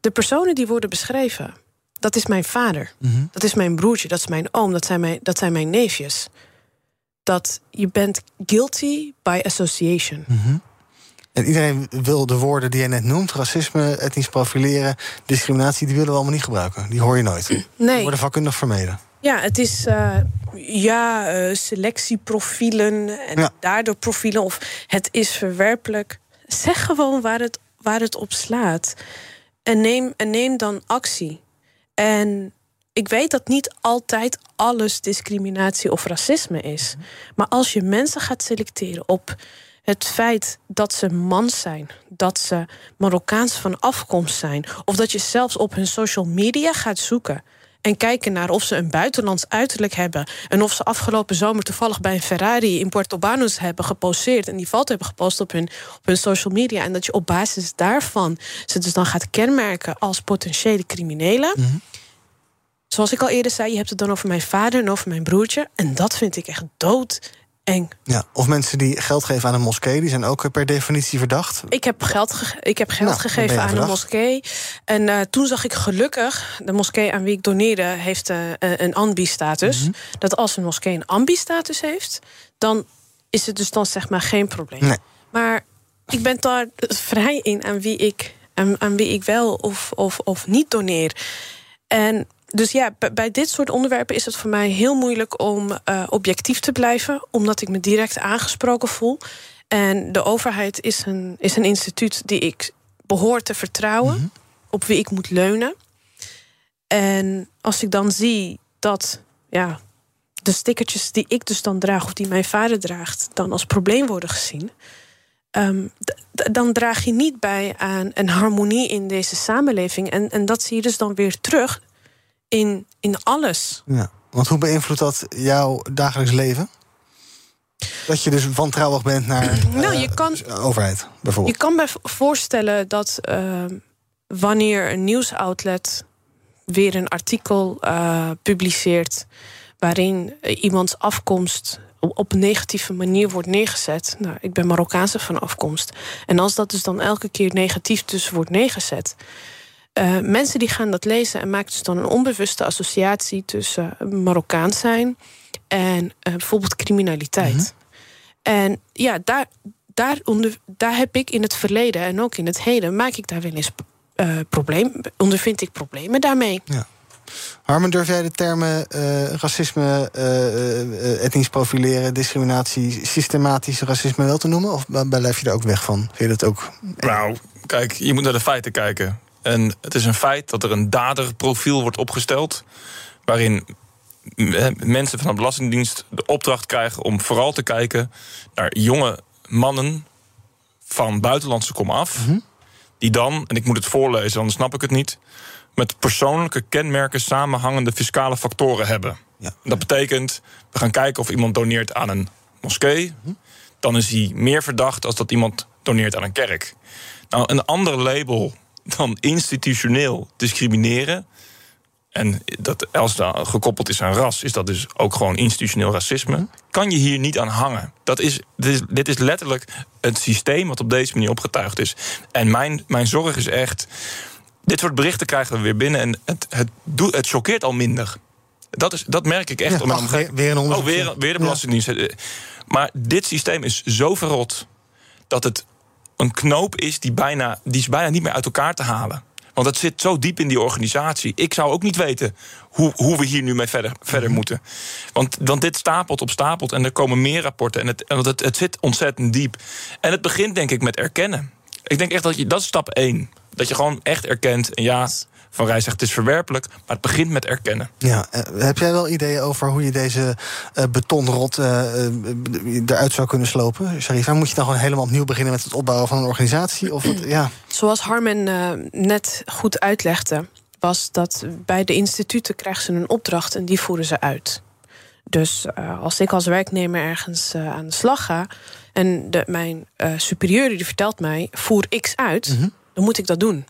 de personen die worden beschreven, dat is mijn vader, dat is mijn broertje, dat is mijn oom, dat zijn mijn, dat zijn mijn neefjes. Dat je bent guilty by association. En iedereen wil de woorden die je net noemt, racisme, etnisch profileren, discriminatie, die willen we allemaal niet gebruiken. Die hoor je nooit. Die Nee. worden vakkundig vermeden. Ja, het is uh, ja, uh, selectieprofielen en Ja. daardoor profielen of het is verwerpelijk. Zeg gewoon waar het, waar het op slaat. En neem, en neem dan actie. En ik weet dat niet altijd alles discriminatie of racisme is. Maar als je mensen gaat selecteren op het feit dat ze man zijn, dat ze Marokkaans van afkomst zijn, of dat je zelfs op hun social media gaat zoeken en kijken naar of ze een buitenlands uiterlijk hebben en of ze afgelopen zomer toevallig bij een Ferrari in Puerto Banús hebben geposeerd en die foto hebben gepost op hun, op hun social media en dat je op basis daarvan ze dus dan gaat kenmerken als potentiële criminelen. Zoals ik al eerder zei, je hebt het dan over mijn vader en over mijn broertje. En dat vind ik echt doodeng. Ja, of mensen die geld geven aan een moskee, die zijn ook per definitie verdacht. Ik heb geld, ge- ik heb geld Nou, gegeven aan een moskee. En eh, toen zag ik gelukkig, de moskee aan wie ik doneerde, heeft eh, een ambi-status. Mhm. Dat als een moskee een ambi-status heeft, dan is het dus dan zeg maar geen probleem. Nee. Maar ik ben daar vrij in aan wie ik, aan, aan wie ik wel of, of, of niet doneer. En dus ja, bij dit soort onderwerpen is het voor mij heel moeilijk om eh, objectief te blijven, omdat ik me direct aangesproken voel. En de overheid is een, is een instituut die ik behoor te vertrouwen, op wie ik moet leunen. En als ik dan zie dat ja, de stickertjes die ik dus dan draag, of die mijn vader draagt, dan als probleem worden gezien. ehm, dan draag je niet bij aan een harmonie in deze samenleving. En, en dat zie je dus dan weer terug in, in alles. Ja. Want hoe beïnvloedt dat jouw dagelijks leven? Dat je dus wantrouwig bent naar Nou, eh, je kan, de overheid, je bijvoorbeeld. kan me vo- voorstellen dat ehm, wanneer een nieuwsoutlet weer een artikel eh, publiceert waarin eh, iemands afkomst op op een negatieve manier wordt neergezet. Nou, ik ben Marokkaanse van afkomst. En als dat dus dan elke keer negatief dus wordt neergezet. Eh, mensen die gaan dat lezen en maken dus dan een onbewuste associatie tussen Marokkaans zijn en eh, bijvoorbeeld criminaliteit. En ja, daar, daar, onder, daar heb ik in het verleden en ook in het heden maak ik daar wel eens eh probleem, ondervind ik problemen daarmee. Harmen, durf jij de termen eh, racisme, eh, eh, etnisch profileren, discriminatie, systematisch racisme wel te noemen? Of blijf je er ook weg van? Vind je dat ook? Nou, kijk, je moet naar de feiten kijken. En het is een feit dat er een daderprofiel wordt opgesteld. waarin m- mensen van de Belastingdienst de opdracht krijgen om vooral te kijken naar jonge mannen van buitenlandse komaf. Die dan, en ik moet het voorlezen, anders snap ik het niet. met persoonlijke kenmerken samenhangende fiscale factoren hebben. Dat betekent, we gaan kijken of iemand doneert aan een moskee. Dan is hij meer verdacht als dat iemand doneert aan een kerk. Nou, een ander label dan institutioneel discrimineren. En dat als dat gekoppeld is aan ras, is dat dus ook gewoon institutioneel racisme. Kan je hier niet aan hangen. Dat is, dit, is, dit is letterlijk het systeem wat op deze manier opgetuigd is. En mijn, mijn zorg is echt. Dit soort berichten krijgen we weer binnen en het, het, doet- het choqueert al minder. Dat, is, dat merk ik echt. Ja, om ach, weer- weer een oh, onderzoekje. weer, weer de. Belastingdienst. Maar dit systeem is zo verrot dat het een knoop is die, bijna, die is bijna niet meer uit elkaar te halen. Want het zit zo diep in die organisatie. Ik zou ook niet weten hoe, hoe we hier nu mee verder, verder moeten. Want, want dit stapelt op stapelt en er komen meer rapporten. En het, en het, het zit ontzettend diep. En het begint denk ik met erkennen. Ik denk echt dat je, dat is stap één. Dat je gewoon echt erkent. En ja, Van Rij zegt het is verwerpelijk. Maar het begint met erkennen. Ja, eh, heb jij wel ideeën over hoe je deze eh, betonrot eh, eruit zou kunnen slopen? Sharifa, moet je dan gewoon helemaal opnieuw beginnen met het opbouwen van een organisatie? Of wat, ja. Zoals Harmen eh, net goed uitlegde, was dat bij de instituten krijgen ze een opdracht en die voeren ze uit. Dus eh, als ik als werknemer ergens eh, aan de slag ga en de, mijn eh superieur die vertelt mij voer X uit, dan moet ik dat doen.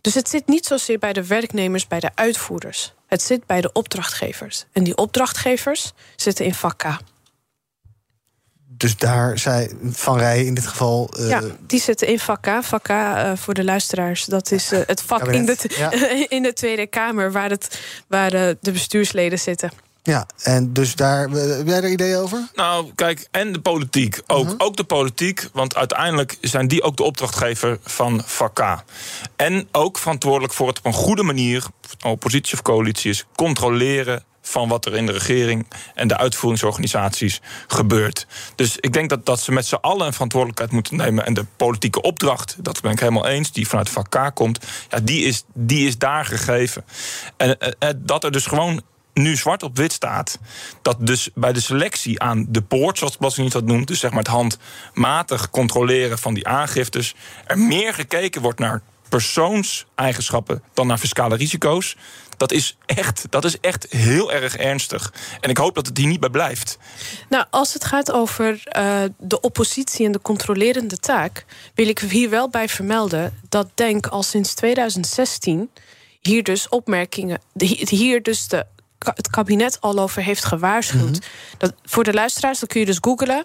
Dus het zit niet zozeer bij de werknemers, bij de uitvoerders. Het zit bij de opdrachtgevers. En die opdrachtgevers zitten in vak K. Dus daar zei Van Rij in dit geval. eh, Ja, die zitten in vak K. Vak K, eh, voor de luisteraars, dat is eh, het vak in de, ja. in de Tweede Kamer... waar, het, waar de bestuursleden zitten. Ja, en dus daar. eh, heb jij er ideeën over? Nou, kijk, en de politiek. Ook, ook de politiek, want uiteindelijk zijn die ook de opdrachtgever van VACA. En ook verantwoordelijk voor het op een goede manier, oppositie of coalitie is, controleren van wat er in de regering en de uitvoeringsorganisaties gebeurt. Dus ik denk dat, dat ze met z'n allen een verantwoordelijkheid moeten nemen. En de politieke opdracht, dat ben ik helemaal eens, die vanuit vak K komt, ja, die, is, die is daar gegeven. En eh, eh, dat er dus gewoon nu zwart op wit staat. Dat dus bij de selectie aan de poort, zoals de Belastingdienst dat noemt, dus zeg maar het handmatig controleren van die aangiftes, er meer gekeken wordt naar persoonseigenschappen dan naar fiscale risico's. Dat is echt, dat is echt heel erg ernstig. En ik hoop dat het hier niet bij blijft. Nou, als het gaat over uh, de oppositie en de controlerende taak, wil ik hier wel bij vermelden dat Denk al sinds 2016 hier dus opmerkingen, hier dus de het kabinet al over heeft gewaarschuwd. Mhm. dat, voor de luisteraars, dat kun je dus googlen.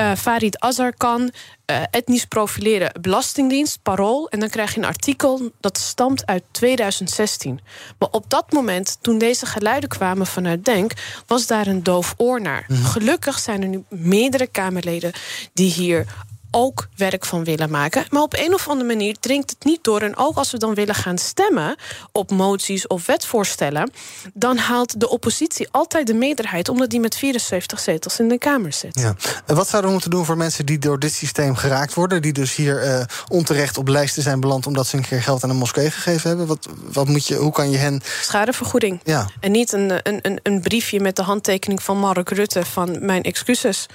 Uh, Farid Azarkan, uh, etnisch profileren Belastingdienst, Parool. En dan krijg je een artikel dat stamt uit 2016. Maar op dat moment, toen deze geluiden kwamen vanuit Denk... was daar een doof oor naar. Mhm. Gelukkig zijn er nu meerdere Kamerleden die hier ook werk van willen maken. Maar op een of andere manier dringt het niet door. En ook als we dan willen gaan stemmen op moties of wetvoorstellen, dan haalt de oppositie altijd de meerderheid, omdat die met 74 zetels in de Kamer zit. Ja. En wat zouden we moeten doen voor mensen die door dit systeem geraakt worden, die dus hier uh, onterecht op lijsten zijn beland omdat ze een keer geld aan een moskee gegeven hebben? Wat, wat moet je, hoe kan je hen. Schadevergoeding. Ja. En niet een, een, een briefje met de handtekening van Mark Rutte van mijn excuses.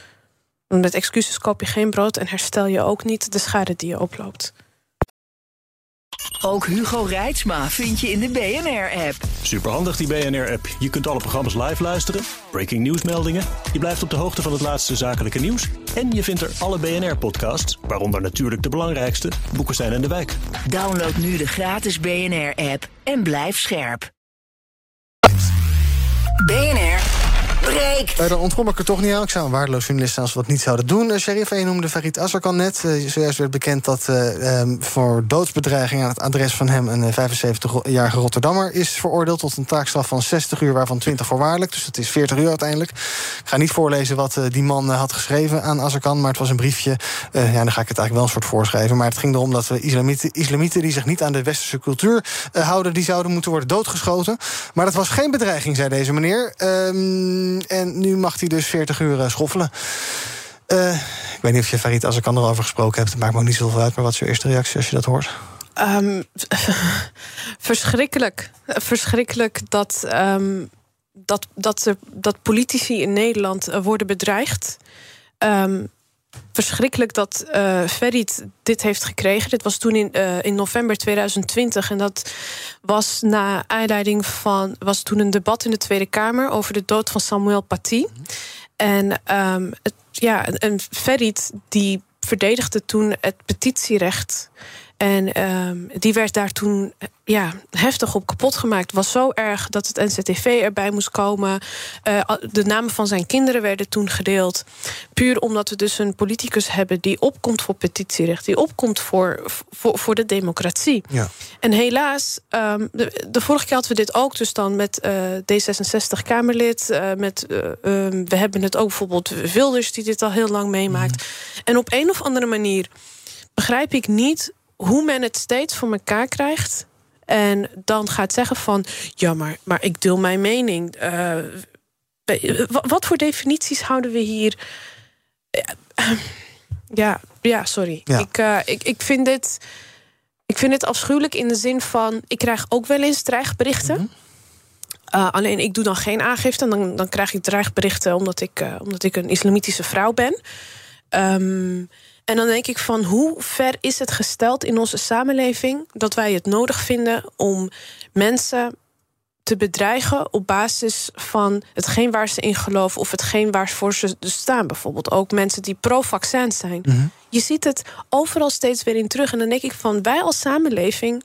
Met excuses koop je geen brood en herstel je ook niet de schade die je oploopt. Ook Hugo Reitsma vind je in de BNR-app. Superhandig die BNR-app. Je kunt alle programma's live luisteren, breaking nieuwsmeldingen. Je blijft op de hoogte van het laatste zakelijke nieuws. En je vindt er alle BNR-podcasts, waaronder natuurlijk de belangrijkste, Boeken zijn in de wijk. Download nu de gratis BNR-app en blijf scherp. BNR breekt. Uh, dan ontkom ik er toch niet aan. Ik zou een waardeloos journalist als wat niet zouden doen. Uh, Sheriff, je noemde Farid Azarkan net. Zojuist werd bekend dat um, voor doodsbedreiging aan het adres van hem... een 75-jarige Rotterdammer is veroordeeld tot een taakstraf van 60 uur... waarvan 20 voorwaardelijk, dus dat is 40 uur uiteindelijk. Ik ga niet voorlezen wat die man had geschreven aan Azarkan... maar het was een briefje, ja, dan ga ik het eigenlijk wel een soort voorschrijven... maar het ging erom dat we islamieten, islamieten die zich niet aan de westerse cultuur houden... die zouden moeten worden doodgeschoten. Maar dat was geen bedreiging, zei deze meneer... Um, en nu mag hij dus 40 uur eh, schoffelen. Uh, ik weet niet of je Farid als ik kan erover gesproken hebt. Het maakt me ook niet zoveel uit. Maar wat is je eerste reactie als je dat hoort? Um, verschrikkelijk. Verschrikkelijk dat, um, dat, dat, dat politici in Nederland eh, worden bedreigd. Verschrikkelijk dat uh, Ferit dit heeft gekregen. Dit was toen in, uh, in november 2020. En dat was na aanleiding van. was toen een debat in de Tweede Kamer over de dood van Samuel Paty. En um, het, ja, een Ferit die verdedigde toen het petitierecht. En um, die werd daar toen ja, heftig op kapot gemaakt. Het was zo erg dat het NCTV erbij moest komen. Uh, de namen van zijn kinderen werden toen gedeeld. Puur omdat we dus een politicus hebben die opkomt voor petitierecht, die opkomt voor, voor, voor de democratie. Ja. En helaas, um, de, de, vorige keer hadden we dit ook, dus dan met uh, D66-Kamerlid. Uh, met, um, we hebben het ook bijvoorbeeld Wilders, die dit al heel lang meemaakt. Mm. En op een of andere manier begrijp ik niet hoe men het steeds voor elkaar krijgt. En dan gaat zeggen van, ja, maar, maar ik deel mijn mening. Uh, wat voor definities houden we hier? Ja, ja sorry. Ja. Ik, uh, ik, ik vind dit. Ik vind het afschuwelijk in de zin van. Ik krijg ook wel eens dreigberichten. Mm -hmm. uh, alleen ik doe dan geen aangifte. En dan, dan krijg ik dreigberichten omdat ik, uh, omdat ik een islamitische vrouw ben. Um, en dan denk ik van hoe ver is het gesteld in onze samenleving dat wij het nodig vinden om mensen te bedreigen op basis van hetgeen waar ze in geloven of hetgeen waarvoor ze dus staan. Bijvoorbeeld ook mensen die pro-vaccin zijn. Mhm. Je ziet het overal steeds weer in terug. En dan denk ik van wij als samenleving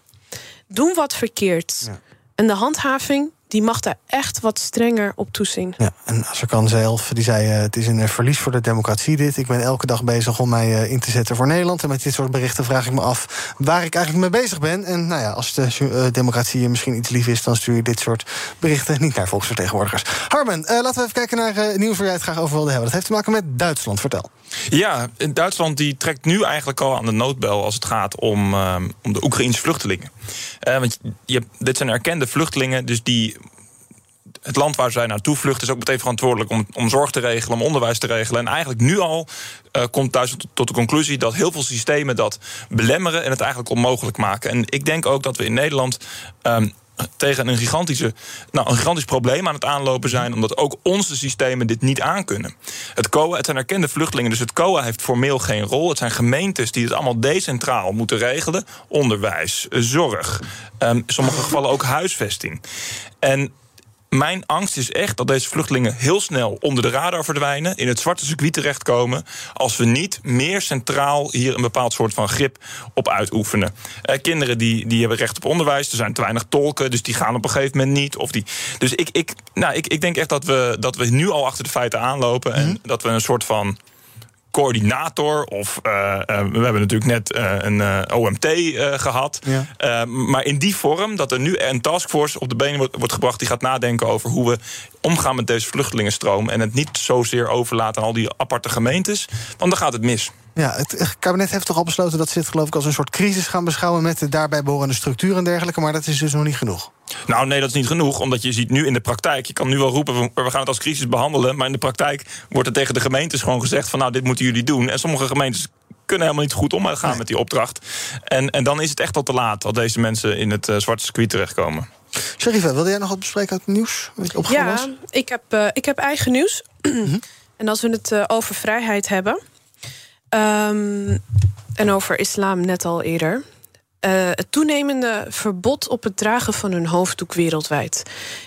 doen wat verkeerd. Ja. En de handhaving die mag daar echt wat strenger op toezien. Ja, en kan zelf, die zei... Uh, het is een verlies voor de democratie dit. Ik ben elke dag bezig om mij uh, in te zetten voor Nederland. En met dit soort berichten vraag ik me af waar ik eigenlijk mee bezig ben. En nou ja, als de democratie misschien iets lief is... dan stuur je dit soort berichten niet naar volksvertegenwoordigers. Harmen, laten we even kijken naar nieuws waar jij het graag over wilde hebben. Dat heeft te maken met Duitsland. Vertel. Ja, Duitsland die trekt nu eigenlijk al aan de noodbel... als het gaat om, om de Oekraïnse vluchtelingen. want je, dit zijn erkende vluchtelingen, dus die het land waar zij naartoe vluchten is ook meteen verantwoordelijk om, om zorg te regelen, om onderwijs te regelen. En eigenlijk nu al uh, komt thuis tot, de conclusie dat heel veel systemen dat belemmeren en het eigenlijk onmogelijk maken. En ik denk ook dat we in Nederland. Um, tegen een, gigantische, nou, een gigantisch probleem aan het aanlopen zijn, omdat ook onze systemen dit niet aankunnen. Het COA, het zijn erkende vluchtelingen, dus het COA heeft formeel geen rol. Het zijn gemeentes die het allemaal decentraal moeten regelen: onderwijs, zorg, um, in sommige gevallen ook huisvesting. En mijn angst is echt dat deze vluchtelingen heel snel onder de radar verdwijnen, in het zwarte circuit terechtkomen, als we niet meer centraal hier een bepaald soort van grip op uitoefenen. Eh, kinderen die, die hebben recht op onderwijs, er zijn te weinig tolken, dus die gaan op een gegeven moment niet. Of die, dus ik, ik, nou, ik, ik denk echt dat we, dat we nu al achter de feiten aanlopen en mhm. dat we een soort van coördinator. Of uh, uh, we hebben natuurlijk net uh, een OMT gehad. Ja. maar in die vorm dat er nu een taskforce op de benen wordt, wordt, gebracht die gaat nadenken over hoe we omgaan met deze vluchtelingenstroom. En het niet zozeer overlaten aan al die aparte gemeentes. Want dan gaat het mis. Ja, het kabinet heeft toch al besloten dat ze dit geloof ik als een soort crisis gaan beschouwen met de daarbij behorende structuur en dergelijke. Maar dat is dus nog niet genoeg. Nou, nee, dat is niet genoeg. Omdat je ziet nu in de praktijk. Je kan nu wel roepen, we gaan het als crisis behandelen. Maar in de praktijk wordt er tegen de gemeentes gewoon gezegd: van nou, dit moeten jullie doen. En sommige gemeentes kunnen helemaal niet goed omgaan nee. met die opdracht. En, en dan is het echt al te laat dat deze mensen in het uh, zwarte circuit terechtkomen. Sherifa, wilde jij nog wat bespreken uit het nieuws? ja, was? Ik, heb, uh, ik heb eigen nieuws. Mhm. en als we het uh, over vrijheid hebben. Um, en over islam net al eerder. Uh, het toenemende verbod op het dragen van een hoofddoek wereldwijd.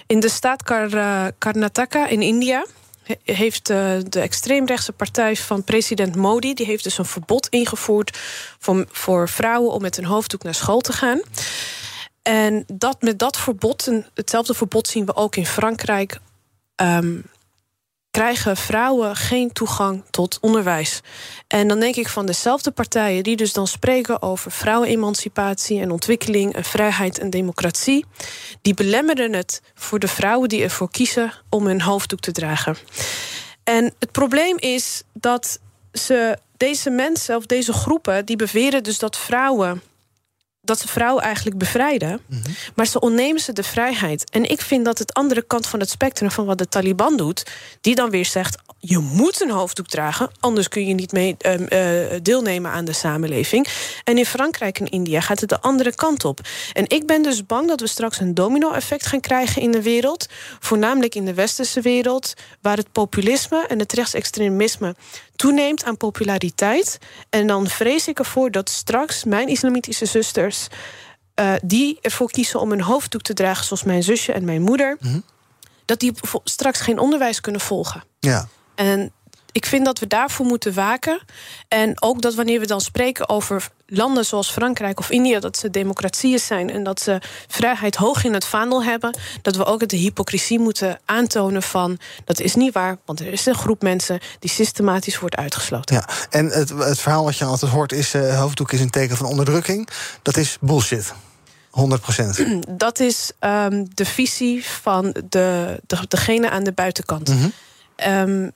In de staat Kar Karnataka in India heeft uh, de extreemrechtse partij van president Modi... die heeft dus een verbod ingevoerd voor, voor vrouwen... om met een hoofddoek naar school te gaan. En dat, met dat verbod, hetzelfde verbod zien we ook in Frankrijk... Um, krijgen vrouwen geen toegang tot onderwijs. En dan denk ik van dezelfde partijen die dus dan spreken over vrouwenemancipatie en ontwikkeling en vrijheid en democratie, die belemmeren het voor de vrouwen die ervoor kiezen om hun hoofddoek te dragen. En het probleem is dat ze deze mensen of deze groepen die beweren dus dat vrouwen dat ze vrouwen eigenlijk bevrijden. Mhm. Maar ze ontnemen ze de vrijheid. En ik vind dat het andere kant van het spectrum van wat de Taliban doet, die dan weer zegt: je moet een hoofddoek dragen, anders kun je niet mee ehm, eh, deelnemen aan de samenleving. En in Frankrijk en India gaat het de andere kant op. En ik ben dus bang dat we straks een domino-effect gaan krijgen in de wereld, voornamelijk in de westerse wereld, waar het populisme en het rechtsextremisme toeneemt aan populariteit. En dan vrees ik ervoor dat straks mijn islamitische zusters, uh, die ervoor kiezen om een hoofddoek te dragen, zoals mijn zusje en mijn moeder, mhm. dat die straks geen onderwijs kunnen volgen. Ja. En ik vind dat we daarvoor moeten waken. En ook dat wanneer we dan spreken over landen zoals Frankrijk of India, dat ze democratieën zijn en dat ze vrijheid hoog in het vaandel hebben, dat we ook de hypocrisie moeten aantonen van dat is niet waar, want er is een groep mensen die systematisch wordt uitgesloten. Ja, en het, het verhaal wat je altijd hoort is: uh, hoofddoek is een teken van onderdrukking. Dat is bullshit. 100%. Dat is um, de visie van de, de, degene aan de buitenkant. Mm um,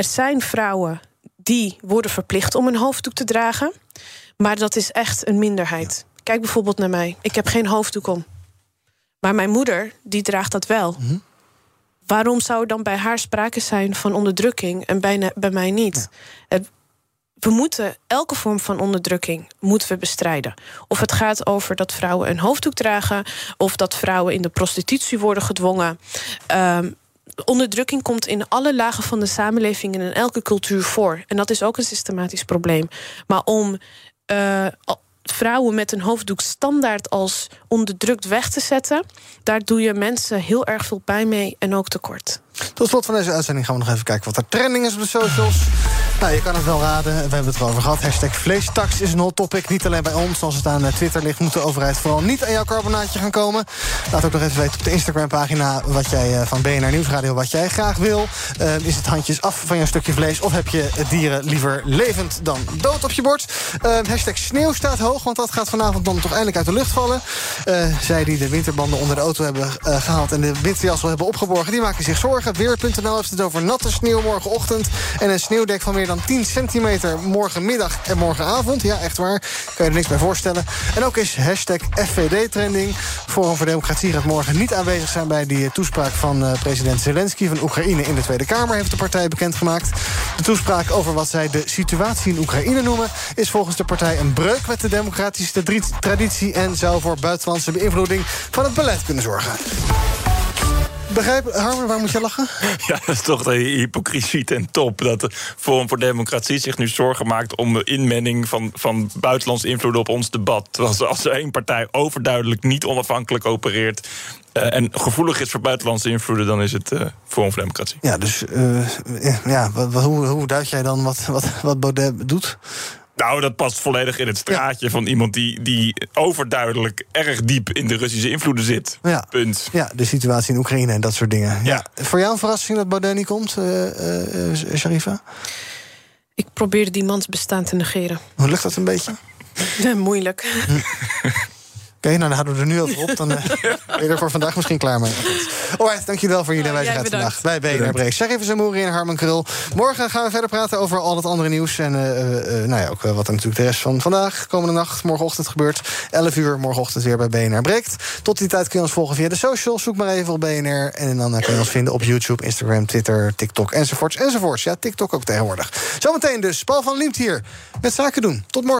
er zijn vrouwen die worden verplicht om een hoofddoek te dragen. Maar dat is echt een minderheid. Kijk bijvoorbeeld naar mij. Ik heb geen hoofddoek om. Maar mijn moeder, die draagt dat wel. Mhm. Waarom zou er dan bij haar sprake zijn van onderdrukking en bij, bij mij niet? We moeten elke vorm van onderdrukking moeten we bestrijden. Of het gaat over dat vrouwen een hoofddoek dragen, of dat vrouwen in de prostitutie worden gedwongen. Um, onderdrukking komt in alle lagen van de samenleving en in elke cultuur voor. En dat is ook een systematisch probleem. Maar om uh, vrouwen met een hoofddoek standaard als onderdrukt weg te zetten, daar doe je mensen heel erg veel pijn mee en ook tekort. Tot slot van deze uitzending gaan we nog even kijken wat er trending is op de socials. Nou, je kan het wel raden. We hebben het erover gehad. Hashtag vleestax is een hot topic. Niet alleen bij ons. Als het aan eh, Twitter ligt, moet de overheid vooral niet aan jouw carbonaatje gaan komen. Laat ook nog even weten op de Instagram-pagina wat jij eh, van BNR Nieuwsradio wat jij graag wil. Uh, is het handjes af van jouw stukje vlees? Of heb je dieren liever levend dan dood op je bord? Uh, hashtag sneeuw staat hoog, want dat gaat vanavond dan toch eindelijk uit de lucht vallen. zij die de winterbanden onder de auto hebben gehaald en de winterjas al hebben opgeborgen, die maken zich zorgen. Weer.nl heeft het over natte sneeuw morgenochtend. En een sneeuwdek van meer dan 10 centimeter morgenmiddag en morgenavond. Ja, echt waar. Kan je er niks bij voorstellen. En ook is hashtag FVD-trending. Forum voor Democratie gaat morgen niet aanwezig zijn... bij die toespraak van uh, president Zelensky van Oekraïne in de Tweede Kamer... heeft de partij bekendgemaakt. De toespraak over wat zij de situatie in Oekraïne noemen... is volgens de partij een breuk met de democratische traditie... en zou voor buitenlandse beïnvloeding van het beleid kunnen zorgen. Begrijp, Harmer, waar moet je lachen? Ja, dat is toch de hypocrisie ten top. Dat de Forum voor Democratie zich nu zorgen maakt... om de inmenging van, van buitenlandse invloed op ons debat. Als er één partij overduidelijk niet onafhankelijk opereert... Uh, en gevoelig is voor buitenlandse invloeden... dan is het uh, Forum voor Democratie. Ja, dus uh, ja, wat, hoe, hoe duid jij dan wat, wat, wat Baudet doet? Nou, dat past volledig in het straatje van iemand die, die overduidelijk erg diep in de Russische invloeden zit. Ja. Punt. Ja, de situatie in Oekraïne en dat soort dingen. Ja. Voor jou een verrassing dat Baudet niet komt, uh, uh, Sharifa? Ik probeer die mans bestaan te negeren. Hoe lukt dat een beetje? moeilijk. Oké, nou dan houden we er nu over op. Dan uh, ben je er voor vandaag misschien klaar mee. Alright, dankjewel voor jullie aanwezigheid ja, vandaag bij BNR Break. Zeg even Zamouri en Harman Krul. Morgen gaan we verder praten over al het andere nieuws. En uh, uh, nou ja, ook wat er natuurlijk de rest van vandaag, komende nacht, morgenochtend gebeurt. 11 uur morgenochtend weer bij BNR Breekt. Tot die tijd kun je ons volgen via de socials. Zoek maar even op BNR. En dan kun je ons vinden op YouTube, Instagram, Twitter, TikTok enzovoorts. Enzovoorts. Ja, TikTok ook tegenwoordig. Zometeen dus. Paul van Liemt hier met Zaken doen. Tot morgen.